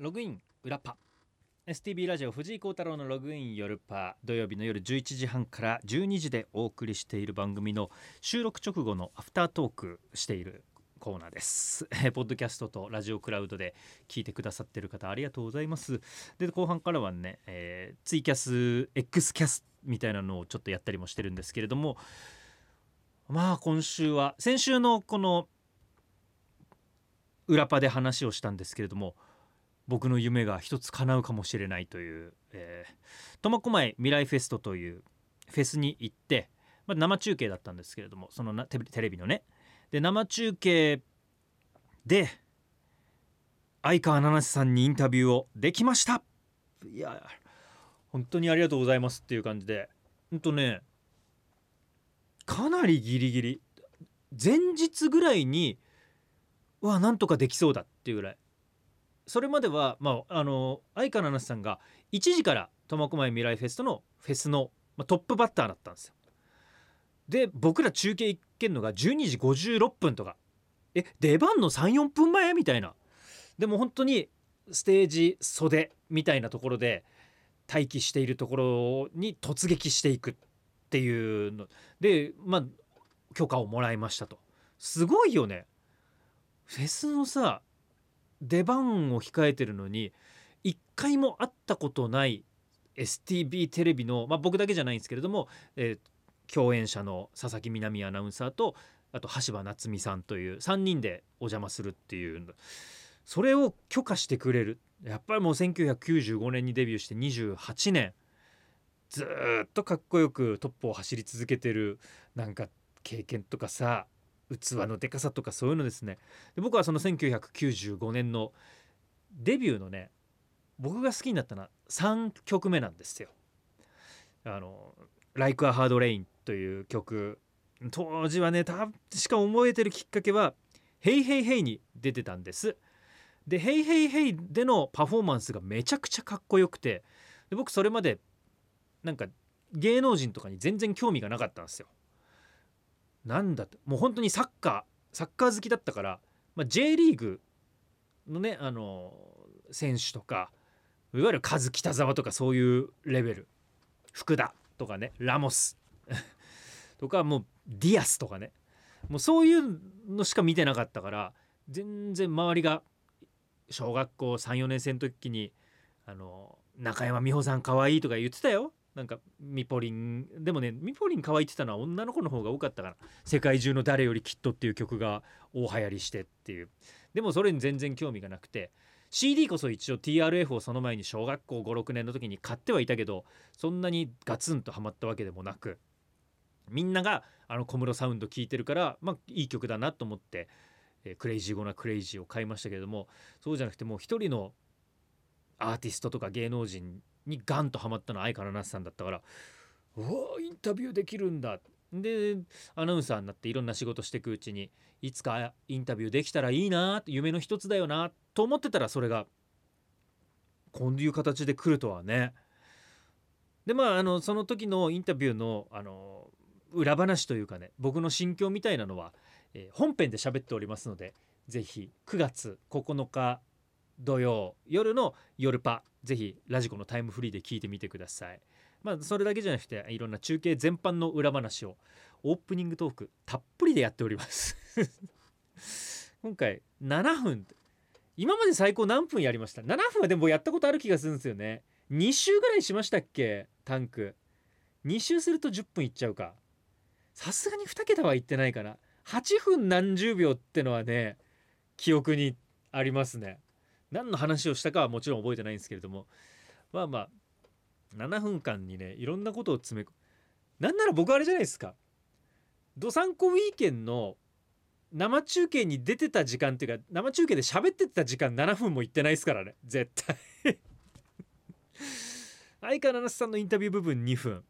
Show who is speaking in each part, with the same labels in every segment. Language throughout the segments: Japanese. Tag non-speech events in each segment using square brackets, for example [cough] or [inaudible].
Speaker 1: ログイン裏パ STB ラジオ藤井幸太郎のログイン夜パ土曜日の夜11時半から12時でお送りしている番組の収録直後のアフタートークしているコーナーです。え [laughs] ーポッドキャストとラジオクラウドで聞いてくださってる方ありがとうございます。で後半からはね、えーツイキャス X キャスみたいなのをちょっとやったりもしてるんですけれどもまあ今週は先週のこの裏パで話をしたんですけれども僕の夢が一つ叶うかもしれないという、えー、苫小牧未来フェストというフェスに行って、まあ、生中継だったんですけれどもそのなテレテレビのね。で生中継で相川七瀬さんにインタビューをできました。いや本当にありがとうございますっていう感じで。ほんとねかなりギリギリ。前日ぐらいにうわなんとかできそうだっていうぐらい。それまでは、まあ、あの相川七瀬さんが1時から苫小牧未来フェストのフェスの、まあ、トップバッターだったんですよ。で僕ら中継行けるのが12時56分とか。え出番の34分前みたいな。でも本当にステージ袖みたいなところで待機しているところに突撃していくっていうの。でまあ許可をもらいましたと。すごいよね。フェスのさ出番を控えてるのに一回も会ったことない STB テレビの、まあ、僕だけじゃないんですけれども、えー共演者の佐々木みなみアナウンサーとあと橋場夏美さんという3人でお邪魔するっていうそれを許可してくれる。やっぱりもう1995年にデビューして28年。ずっとかっこよくトップを走り続けてるなんか経験とかさ器のでかさとかそういうのですねで僕はその1995年のデビューのね僕が好きになったのは3曲目なんですよ。あの「Like a Hard Rain」という曲当時はねたしか覚えてるきっかけは「ヘイヘイヘイに出てたんです。で「ヘイヘイヘイでのパフォーマンスがめちゃくちゃかっこよくてで僕それまでなんか芸能人とかに全然興味がなかったんですよ。なんだってもう本当にサッカーサッカー好きだったから、まあ、J リーグのねあの選手とかいわゆるカズ北沢とかそういうレベル。福田とかねラモス。[laughs] とかもうディアスとかね。もうそういうのしか見てなかったから全然周りが小学校34年生の時にあの中山美穂さん可愛いとか言ってたよ。なんかミポリンでもねミポリン可愛いってたのは女の子の方が多かったから「世界中の誰よりきっと」っていう曲が大流行りしてっていう。でもそれに全然興味がなくて CD こそ一応 TRF をその前に小学校56年の時に買ってはいたけどそんなにガツンとハマったわけでもなくみんながあの小室サウンド聴いてるからまあいい曲だなと思って「えクレイジーゴナクレイジー」を買いましたけれどもそうじゃなくてもう一人のアーティストとか芸能人にガンとハマったのは相川七瀬さんだったからうわインタビューできるんだでアナウンサーになっていろんな仕事していくうちにいつかインタビューできたらいいなって夢の一つだよなと思ってたらそれがこういう形で来るとはね。でまああのその時のインタビューのあの裏話というかね僕の心境みたいなのは、えー本編で喋っておりますのでぜひ9月9日土曜夜の夜パぜひラジコのタイムフリーで聞いてみてください。まあそれだけじゃなくていろんな中継全般の裏話をオープニングトークたっぷりでやっております。[laughs] 今回7分今まで最高何分やりました ?7 分はでもやったことある気がするんですよね。2周ぐらいしましたっけ？タンク。2周すると10分いっちゃうか。さすがに2桁はいってないかな。8分何十秒ってのはね記憶にありますね。何の話をしたかはもちろん覚えてないんですけれどもまあまあ7分間にねいろんなことを詰め込なんなら僕あれじゃないですか。どさんこウィーケンの生中継に出てた時間っていうか生中継で喋ってた時間7分もいってないですからね。絶対。[laughs] 相川七瀬さんのインタビュー部分2分。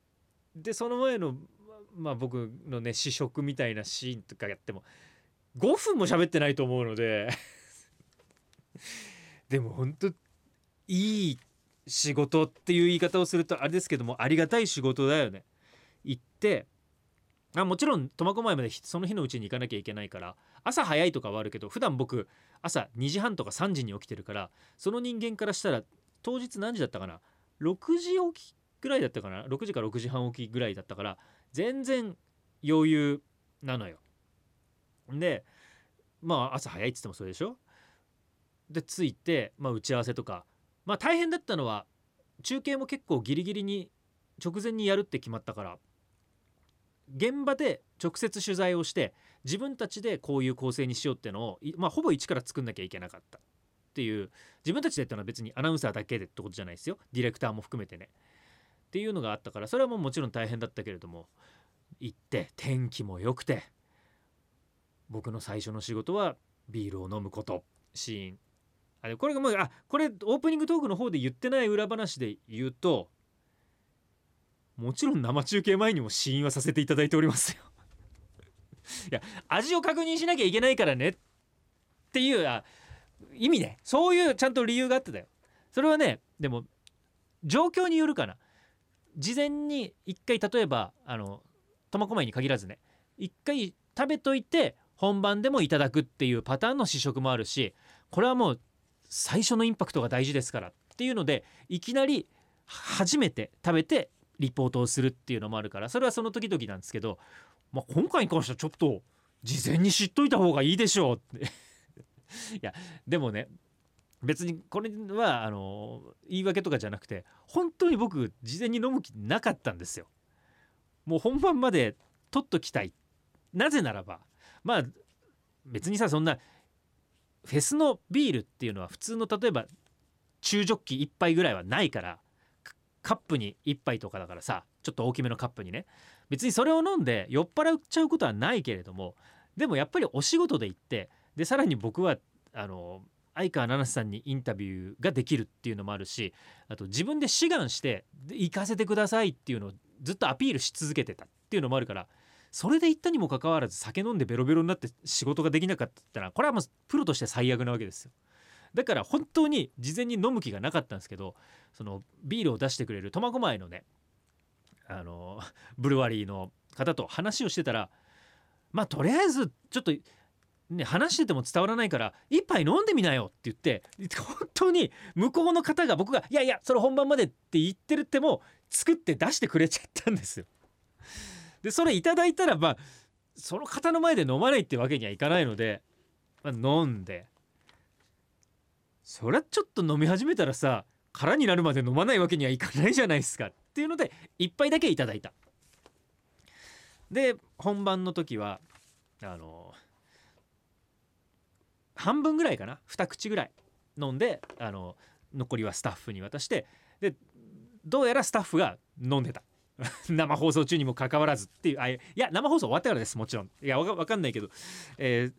Speaker 1: でその前のまあ僕のね試食みたいなシーンとかやっても5分も喋ってないと思うので。でも本当いい仕事っていう言い方をするとあれですけどもありがたい仕事だよね。行ってあもちろん苫小牧までその日のうちに行かなきゃいけないから朝早いとかはあるけど普段僕朝2時半とか3時に起きてるからその人間からしたら当日何時だったかな？6時起きぐらいだったかな？6時か6時半起きぐらいだったから全然余裕なのよ。でまあ朝早いっつってもそれでしょ？で着いて、まあ、打ち合わせとか。まあ大変だったのは中継も結構ギリギリに直前にやるって決まったから。現場で直接取材をして自分たちでこういう構成にしようっていうのを、まあ、ほぼ一から作んなきゃいけなかった。っていう自分たちでっていうのは別にアナウンサーだけでってことじゃないですよ。ディレクターも含めてね。っていうのがあったからそれはもうもちろん大変だったけれども行って天気も良くて僕の最初の仕事はビールを飲むこと。シーン。あこれがもうあこれオープニングトークの方で言ってない裏話で言うともちろん生中継前にも試飲はさせていただいておりますよ。[laughs] いや味を確認しなきゃいけないからねっていうあ意味ね。そういうちゃんと理由があってだよ。それはねでも状況によるかな。事前に一回例えばあの苫小牧に限らずね一回食べといて本番でもいただくっていうパターンの試食もあるしこれはもう最初のインパクトが大事ですからっていうのでいきなり初めて食べてリポートをするっていうのもあるからそれはその時々なんですけど、まあ、今回に関してはちょっと事前に知っといた方がいいでしょうって [laughs] いやでもね別にこれはあの言い訳とかじゃなくて本当に僕事前に飲む気なかったんですよ。もう本番まで取っときたいなぜならばまあ別にさそんなフェスのビールっていうのは普通の例えば中ジョッキ1杯ぐらいはないからカップに1杯とかだからさちょっと大きめのカップにね。別にそれを飲んで酔っ払っちゃうことはないけれどもでもやっぱりお仕事で行ってでさらに僕はあの相川七瀬さんにインタビューができるっていうのもあるしあと自分で志願して行かせてくださいっていうのをずっとアピールし続けてたっていうのもあるからそれで行ったにもかかわらず酒飲んでベロベロになって仕事ができなかったらこれはもうプロとして最悪なわけですよ。だから本当に事前に飲む気がなかったんですけどそのビールを出してくれる苫小牧のねあの [laughs] ブルワリーの方と話をしてたらまあとりあえずちょっとね、話してても伝わらないから一杯飲んでみなよって言って本当に向こうの方が僕が「いやいやそれ本番まで」って言ってるっても作って出してくれちゃったんですよ。でそれいただいたらまあその方の前で飲まないってわけにはいかないので、まあ、飲んで。そりゃちょっと飲み始めたらさ空になるまで飲まないわけにはいかないじゃないですか。っていうので1杯だけいただいた。で本番の時はあの半分ぐらいかな？2口ぐらい飲んであの残りはスタッフに渡してでどうやらスタッフが飲んでた。[laughs] 生放送中にもかかわらずっていうあいや生放送終わってからですもちろん。いやわかんないけど、えー、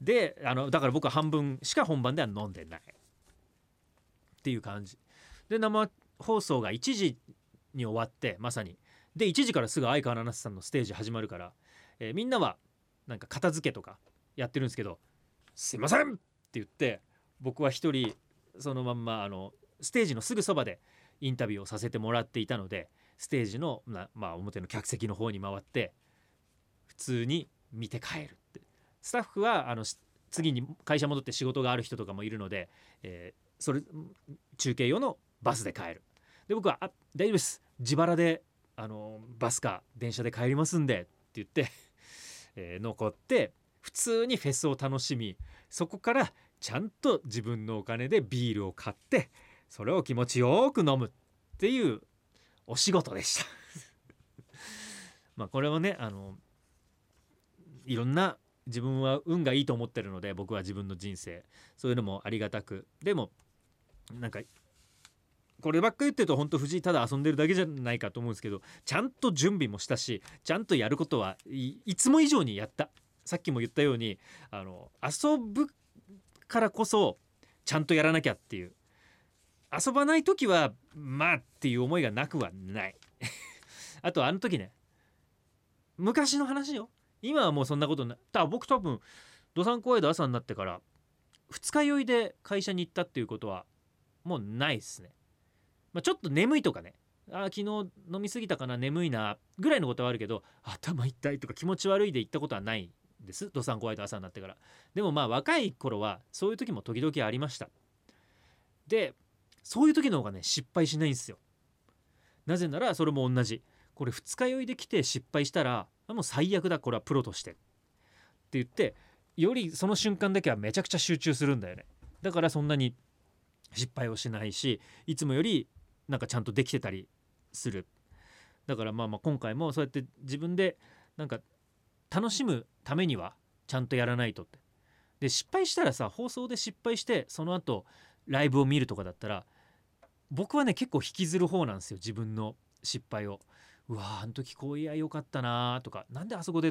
Speaker 1: であのだから僕は半分しか本番では飲んでないっていう感じ。で生放送が1時に終わってまさに。で1時からすぐ相川七瀬さんのステージ始まるから、えー、みんなはなんか片付けとかやってるんですけど「すいません!」って言って僕は一人そのまんまあのステージのすぐそばでインタビューをさせてもらっていたのでステージの、まあ、表の客席の方に回って普通に見て帰るって。スタッフはあの次に会社戻って仕事がある人とかもいるので、えー、それ中継用のバスで帰る。で僕は「あ大丈夫です。自腹であのバスか電車で帰りますんで」って言ってえー、残って普通にフェスを楽しみそこからちゃんと自分のお金でビールを買ってそれを気持ちよく飲むっていうお仕事でした。[laughs] まあこれはねあのいろんな自分は運がいいと思ってるので僕は自分の人生。そういうのもありがたく。でもなんかこればっか言ってると本当藤井ただ遊んでるだけじゃないかと思うんですけどちゃんと準備もしたしちゃんとやることはいつも以上にやった。さっきも言ったようにあの遊ぶからこそちゃんとやらなきゃっていう。遊ばない時はまあっていう思いがなくはない。[laughs] あとあの時ね昔の話よ。今はもうそんなことない。た僕多分どさんこワイド朝になってから二日酔いで会社に行ったっていうことはもうないっすね、まあ、ちょっと眠いとかね。あ昨日飲み過ぎたかな眠いなぐらいのことはあるけど頭痛いとか気持ち悪いで行ったことはないです。ドサンコワイト朝になってから。でもまあ若い頃はそういう時も時々ありました。でそういう時の方がね失敗しないんですよ。なぜならそれも同じ。これ二日酔いで来て失敗したらもう最悪だこれはプロとして。って言ってよりその瞬間だけはめちゃくちゃ集中するんだよね。だからそんなに失敗をしないしいつもよりなんかちゃんとできてたりする。だからまあまあ今回もそうやって自分でなんか楽しむためにはちゃんとやらないとって。で失敗したらさ放送で失敗してその後ライブを見るとかだったら僕はね結構引きずる方なんですよ自分の失敗を。うわあの時こういやよかったなとか。なんであそこで、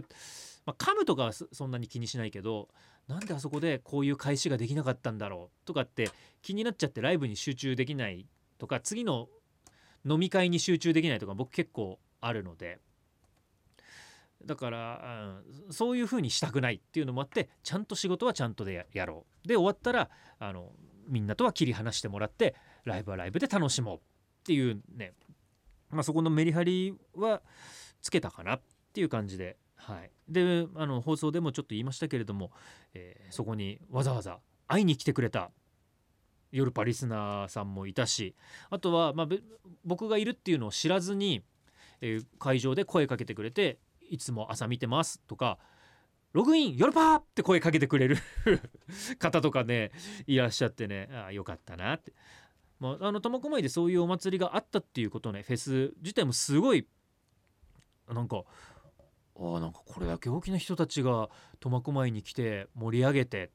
Speaker 1: まあ、噛むとかはそんなに気にしないけどなんであそこでこういう返しができなかったんだろうとかって気になっちゃってライブに集中できないとか次の飲み会に集中できないとか僕結構あるので。だから、うん、そういう風にしたくないっていうのもあってちゃんと仕事はちゃんとでやろう。で終わったらあのみんなとは切り離してもらってライブはライブで楽しもうっていうね。まあそこのメリハリはつけたかなっていう感じで。はい、であの放送でもちょっと言いましたけれども、えー、そこにわざわざ会いに来てくれたヨルパリスナーさんもいたしあとは、まあ、僕がいるっていうのを知らずに、えー、会場で声かけてくれていつも朝見てますとかログインヨルパーって声かけてくれる [laughs] 方とかねいらっしゃってねあよかったなって。まあ、あの苫小牧でそういうお祭りがあったっていうことねフェス自体もすごいなんかあなんかこれだけ大きな人たちが苫小牧に来て盛り上げて。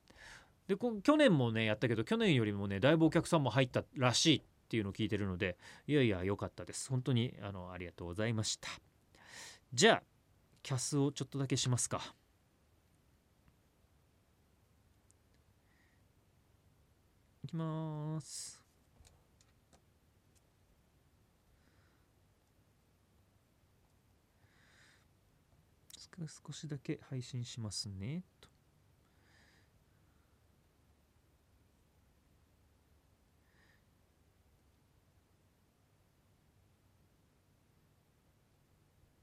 Speaker 1: で去年もねやったけど去年よりもねだいぶお客さんも入ったらしいっていうのを聞いてるのでいやいや良かったです。本当にあのありがとうございました。じゃあキャスをちょっとだけしますか。いきます。少しだけ配信しますね。と。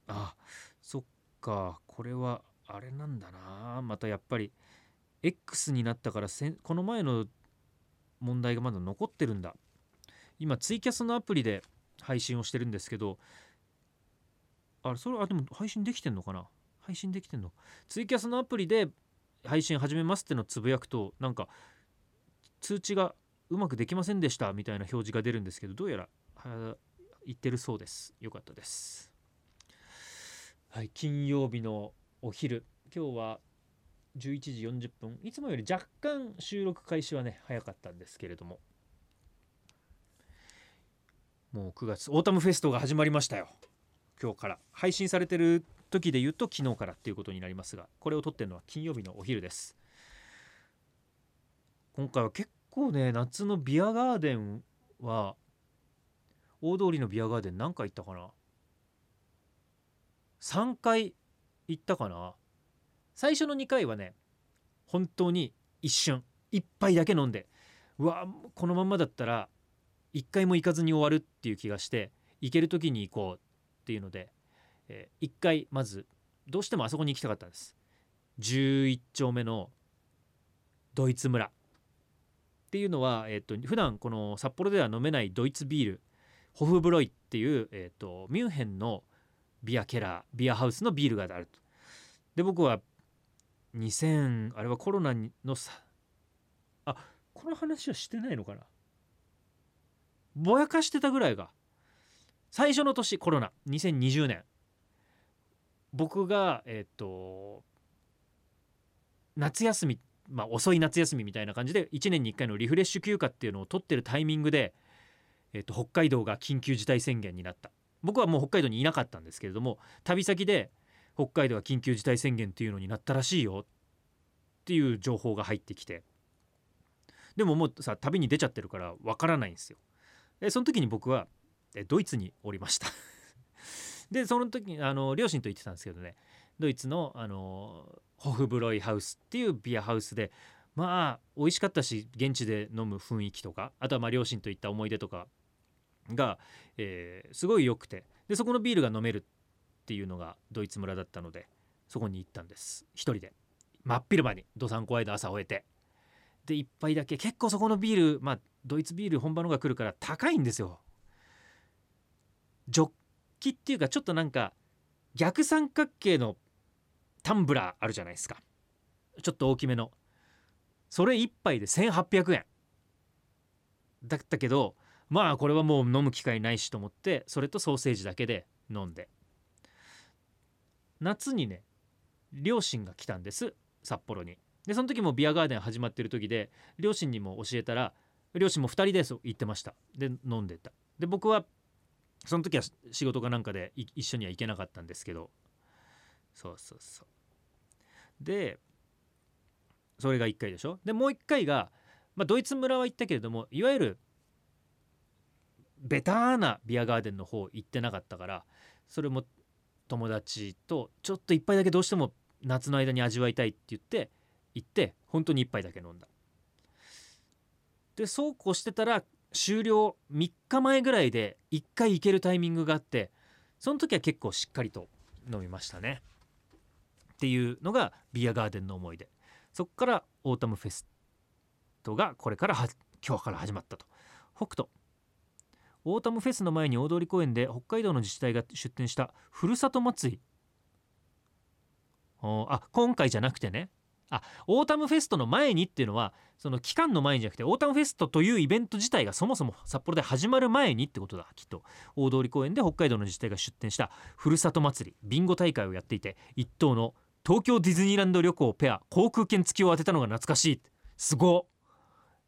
Speaker 1: あそっか。これはあれなんだな。またやっぱり X になったからせこの前の問題がまだ残ってるんだ。今ツイキャスのアプリで配信をしてるんですけどあれそれあでも配信できてんのかな？配信できてんの？ツイキャスのアプリで配信始めますってのつぶやくとなんか通知がうまくできませんでしたみたいな表示が出るんですけどどうやら言ってるそうです。よかったです。はい金曜日のお昼。今日は11時40分いつもより若干収録開始はね早かったんですけれども。もう9月オータムフェストが始まりましたよ。今日から。配信されてる時で言うと昨日からっていうことになりますがこれを撮ってるのは金曜日のお昼です。今回は結構ね夏のビアガーデンは大通りのビアガーデン何回行ったかな？3回行ったかな？最初の2回はね本当に一瞬1杯だけ飲んでうわこのまんまだったら1回も行かずに終わるっていう気がして行ける時に行こうっていうのでえー、1回まずどうしてもあそこに行きたかったんです。11丁目のドイツ村っていうのは、えーと、普段この札幌では飲めないドイツビールホフブロイっていう、えーと、ミュンヘンのビアケラービアハウスのビールがあると。で僕は2000あれはコロナのさあこの話はしてないのかな？ぼやかしてたぐらいが。最初の年コロナ。2020年。僕がえっ、と夏休みまあ遅い夏休みみたいな感じで1年に1回のリフレッシュ休暇っていうのを取ってるタイミングで、えっと、北海道が緊急事態宣言になった。僕はもう北海道にいなかったんですけれども旅先で北海道が緊急事態宣言っていうのになったらしいよ。っていう情報が入ってきて。でももうさ旅に出ちゃってるからわからないんですよ。でその時に僕はドイツにおりました。[laughs] でその時あの両親と行ってたんですけどね。ドイツのあのホフブロイハウスっていうビアハウスでまあ美味しかったし現地で飲む雰囲気とかあとはま両親といった思い出とかが、えー、すごい良くて。でそこのビールが飲めるっていうのがドイツ村だったのでそこに行ったんです。一人で。真っ昼間にドサンコワイド朝終えて。で1杯だけ結構そこのビールまあドイツビール本場のが来るから高いんですよ。ジョッキっていうかちょっとなんか逆三角形のタンブラーあるじゃないですか。ちょっと大きめの。それ1杯で1800円。だったけどまあこれはもう飲む機会ないしと思ってそれとソーセージだけで飲んで。夏にね両親が来たんです札幌に。でその時もビアガーデン始まってる時で両親にも教えたら両親も2人で行ってました。で飲んでた。で僕はその時は仕事かなんかで一緒には行けなかったんですけど。そうそうそう。でそれが1回でしょ？でもう1回が、まあ、ドイツ村は行ったけれどもいわゆるベターなビアガーデンの方行ってなかったからそれも友達とちょっと一杯だけどうしても夏の間に味わいたいって言って行って本当に一杯だけ飲んだ。でそうこうしてたら終了3日前ぐらいで1回行けるタイミングがあってその時は結構しっかりと飲みましたね。っていうのがビアガーデンの思い出。そこからオータムフェストがこれから今日から始まったと。北斗。オータムフェスの前に大通公園で北海道の自治体が出店したふるさと祭り。あ今回じゃなくてね。あオータムフェストの前にっていうのはその期間の前じゃなくてオータムフェストというイベント自体がそもそも札幌で始まる前にってことだきっと。大通公園で北海道の自治体が出店したふるさと祭りビンゴ大会をやっていて一等の東京ディズニーランド旅行ペア航空券付きを当てたのが懐かしい。すご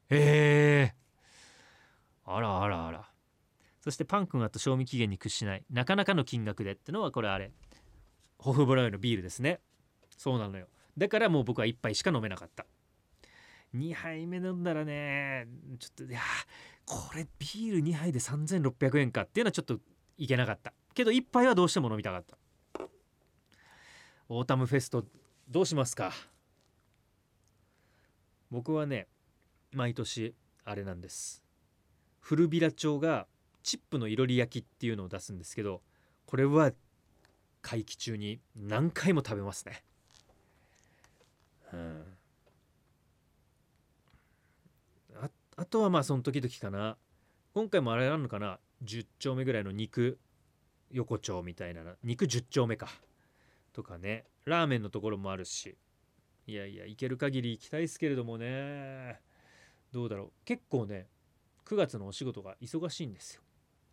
Speaker 1: えー、あらあらあら。そしてパン君あと賞味期限に屈しない。なかなかの金額でってのはこれあれ。ホフブラウンのビールですね。そうなのよ。だからもう僕は1杯しか飲めなかった。2杯目飲んだらねちょっといやこれビール2杯で3600円かっていうのはちょっといけなかった。けど1杯はどうしても飲みたかった。オータムフェストどうしますか？僕はね毎年あれなんです。古平町がチップのいろり焼きっていうのを出すんですけどこれは会期中に何回も食べますね。うん。ああとはまあその時々かな。今回もあれなのかな。10丁目ぐらいの肉横丁みたいな肉10丁目か。とかね。ラーメンのところもあるし。いやいや行ける限り行きたいですけれどもね。どうだろう。結構ね9月のお仕事が忙しいんですよ。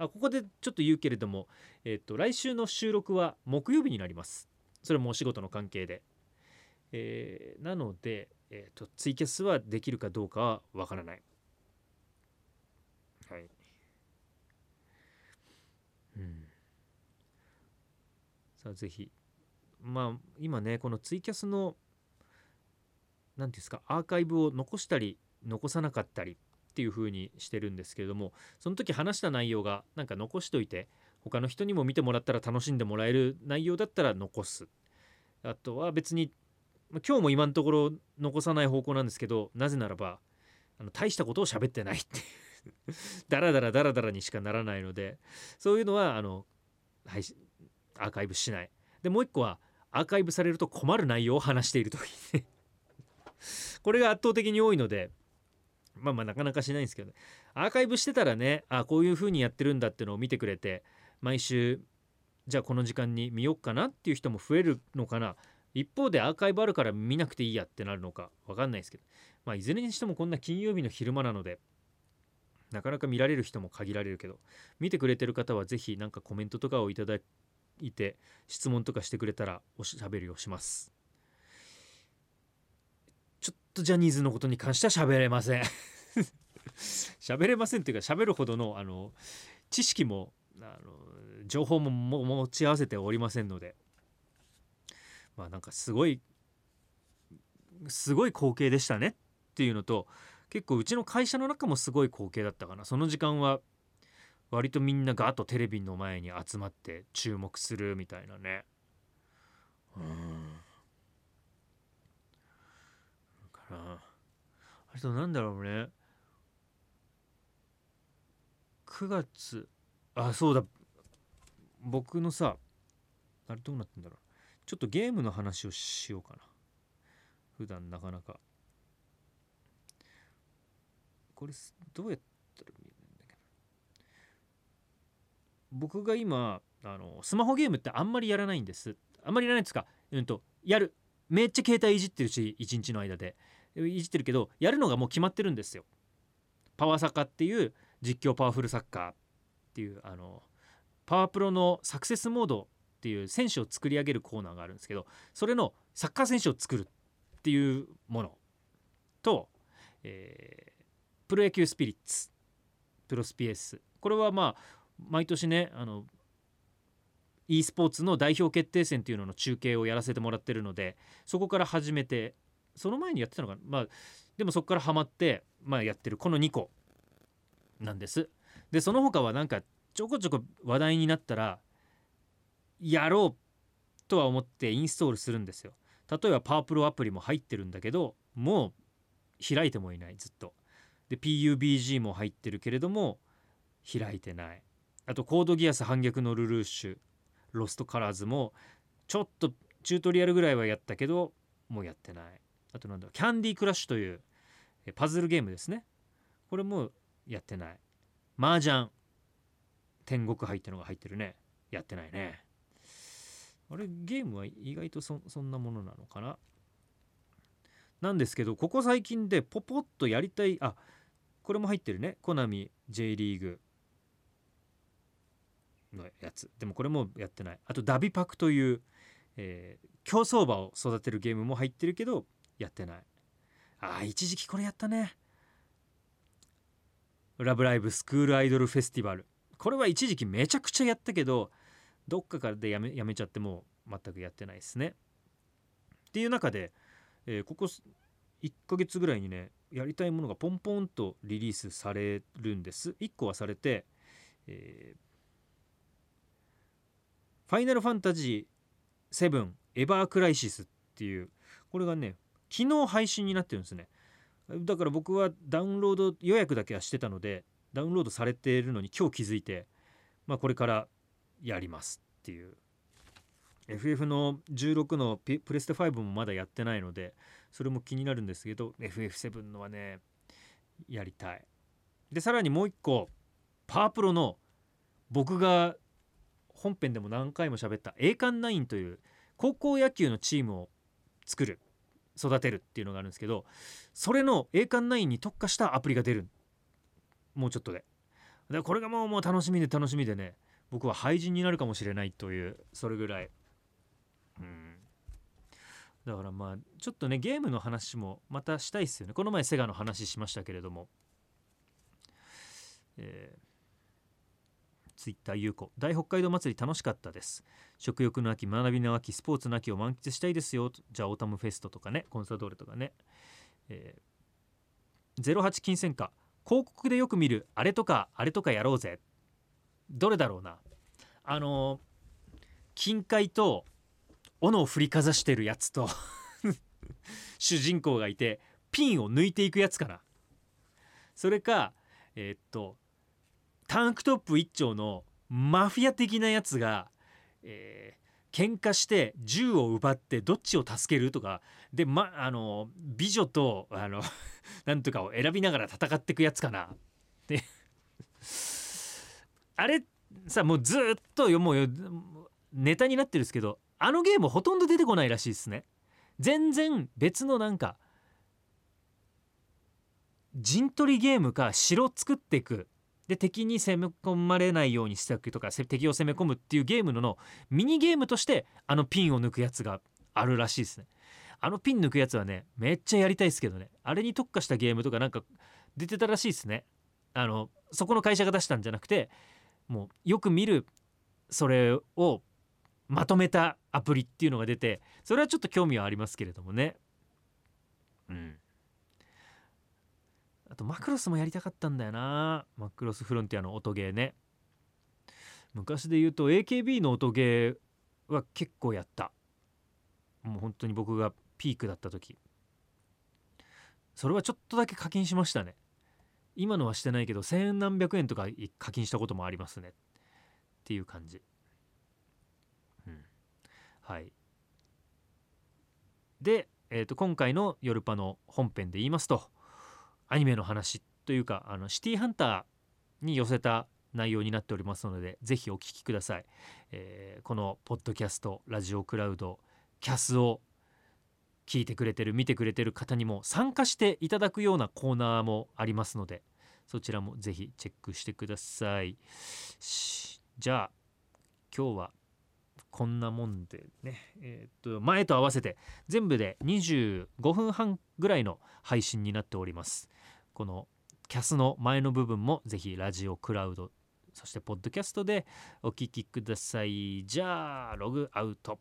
Speaker 1: あここでちょっと言うけれども、えっと、来週の収録は木曜日になります。それもお仕事の関係で。えー、なので、えっと、ツイキャスはできるかどうかはわからない。はい。うん。さあ、ぜひ。まあ、今ね、このツイキャスの、何ていうんですか、アーカイブを残したり、残さなかったりっっていう風にしてるんですけれどもその時話した内容がなんか残しといて他の人にも見てもらったら楽しんでもらえる内容だったら残す。あとは別に今日も今のところ残さない方向なんですけどなぜならばあの大したことを喋ってないっていう [laughs] ダラダラダラダラにしかならないのでそういうのはあの、はい、アーカイブしない。でもう一個はアーカイブされると困る内容を話している時これが圧倒的に多いのでまあまあなかなかしないんですけど、ね、アーカイブしてたらねあこういう風にやってるんだってのを見てくれて毎週じゃあこの時間に見よっかなっていう人も増えるのかな。一方でアーカイブあるから見なくていいやってなるのか分かんないですけど。まあいずれにしてもこんな金曜日の昼間なのでなかなか見られる人も限られるけど見てくれてる方は是非何かコメントとかをいただいて質問とかしてくれたらおしゃべりをします。とジャニーズのことに関しては喋れません。[laughs] 喋れませんっていうか喋るほどのあの知識もあの情報も持ち合わせておりませんので。まあなんかすごいすごい光景でしたねっていうのと結構うちの会社の中もすごい光景だったかな。その時間は割とみんなガーッとテレビの前に集まって注目するみたいなね。うんなあとなんだろうね。9月。あそうだ。僕のさあれどうなってんだろう。ちょっとゲームの話をしようかな。普段なかなか。これどうやったら見えるんだけど僕が今あのスマホゲームってあんまりやらないんです。あんまりやらないんですかうんとやる。めっちゃ携帯いじってるし一日の間で。いじってるけどやるのがもう決まってるんですよ。パワーサッカーっていう実況パワフルサッカーっていうあのパワープロのサクセスモードっていう選手を作り上げるコーナーがあるんですけどそれのサッカー選手を作るっていうもの。と、えー、プロ野球スピリッツ。プロスピエス。これはまあ毎年ねあの e スポーツの代表決定戦っていうのの中継をやらせてもらってるのでそこから始めてその前にやってたのかな？まあでもそこからハマって、まあ、やってるこの2個なんです。でその他はなんかちょこちょこ話題になったらやろうとは思ってインストールするんですよ。例えばパワープロアプリも入ってるんだけどもう開いてもいないずっと。で PUBG も入ってるけれども開いてない。あとコードギアス反逆のルルーシュロストカラーズもちょっとチュートリアルぐらいはやったけどもうやってない。あとなんだキャンディークラッシュというパズルゲームですね。これもやってない。麻雀。天国杯ってのが入ってるね。やってないね。あれゲームは意外とそそんなものなのかな。なんですけどここ最近でポポッとやりたいあこれも入ってるね。コナミ J リーグ。のやつ。でもこれもやってない。あとダビパクという、えー、競走馬を育てるゲームも入ってるけどやってない。あ一時期これやったね。ラブライブスクールアイドルフェスティバルこれは一時期めちゃくちゃやったけどどっかからでやめやめちゃっても全くやってないですね。っていう中で、えー、ここ1ヶ月ぐらいにねやりたいものがポンポンとリリースされるんです。1個はされて、えーファイナルファンタジー7エバークライシスっていうこれがね昨日配信になってるんですね。だから僕はダウンロード予約だけはしてたのでダウンロードされているのに今日気づいて、まあ、これからやりますっていう。FF の16のプレステ5もまだやってないのでそれも気になるんですけど FF7 のはねやりたい。でさらにもう一個パワープロの僕が本編でも何回も喋った栄冠ナインという高校野球のチームを作る。育てるっていうのがあるんですけどそれの栄冠ナインに特化したアプリが出る。もうちょっとで。でこれがもうもう楽しみで楽しみでね僕は廃人になるかもしれないというそれぐらい。うん。だからまあちょっとねゲームの話もまたしたいっすよね。この前セガの話しましたけれども。えーツイッター有効大北海道祭り楽しかったです。食欲の秋学びの秋スポーツの秋を満喫したいですよ。じゃあオータムフェストとかねコンサドーレとかね、えー、08金銭化広告でよく見るあれとかあれとかやろうぜ。どれだろうな。あのー、金塊と斧を振りかざしてるやつと [laughs] 主人公がいてピンを抜いていくやつかな。それかえー、っとタンクトップ一丁のマフィア的なやつが、えー、喧嘩して銃を奪ってどっちを助けるとかで、ま、あの美女とあの [laughs] なんとかを選びながら戦っていくやつかな。で [laughs] あれさもうずっともうネタになってるんですけどあのゲームほとんど出てこないらしいですね。全然別のなんか陣取りゲームか城作っていくで敵に攻め込まれないようにしたりとか敵を攻め込むっていうゲームののミニゲームとしてあのピンを抜くやつがあるらしいですね。あのピン抜くやつはねめっちゃやりたいですけどね。あれに特化したゲームとかなんか出てたらしいですね。あのそこの会社が出したんじゃなくてもうよく見るそれをまとめたアプリっていうのが出てそれはちょっと興味はありますけれどもね。うん。とマクロスもやりたかったんだよな。マクロスフロンティアの音ゲーね。昔で言うと AKB の音ゲーは結構やった。もう本当に僕がピークだった時。それはちょっとだけ課金しましたね。今のはしてないけど千何百円とか課金したこともありますね。っていう感じ。うん。はい。でえー、と今回の「ヨルパ」の本編で言いますとアニメの話というかあのシティーハンターに寄せた内容になっておりますのでぜひお聞きください、えーこのポッドキャストラジオクラウドキャスを聞いてくれてる見てくれてる方にも参加していただくようなコーナーもありますのでそちらもぜひチェックしてください。じゃあ今日はこんなもんでね。えーっと前と合わせて全部で25分半ぐらいの配信になっております。このキャスの前の部分もぜひラジオクラウドそしてポッドキャストでお聴きください。じゃあログアウト。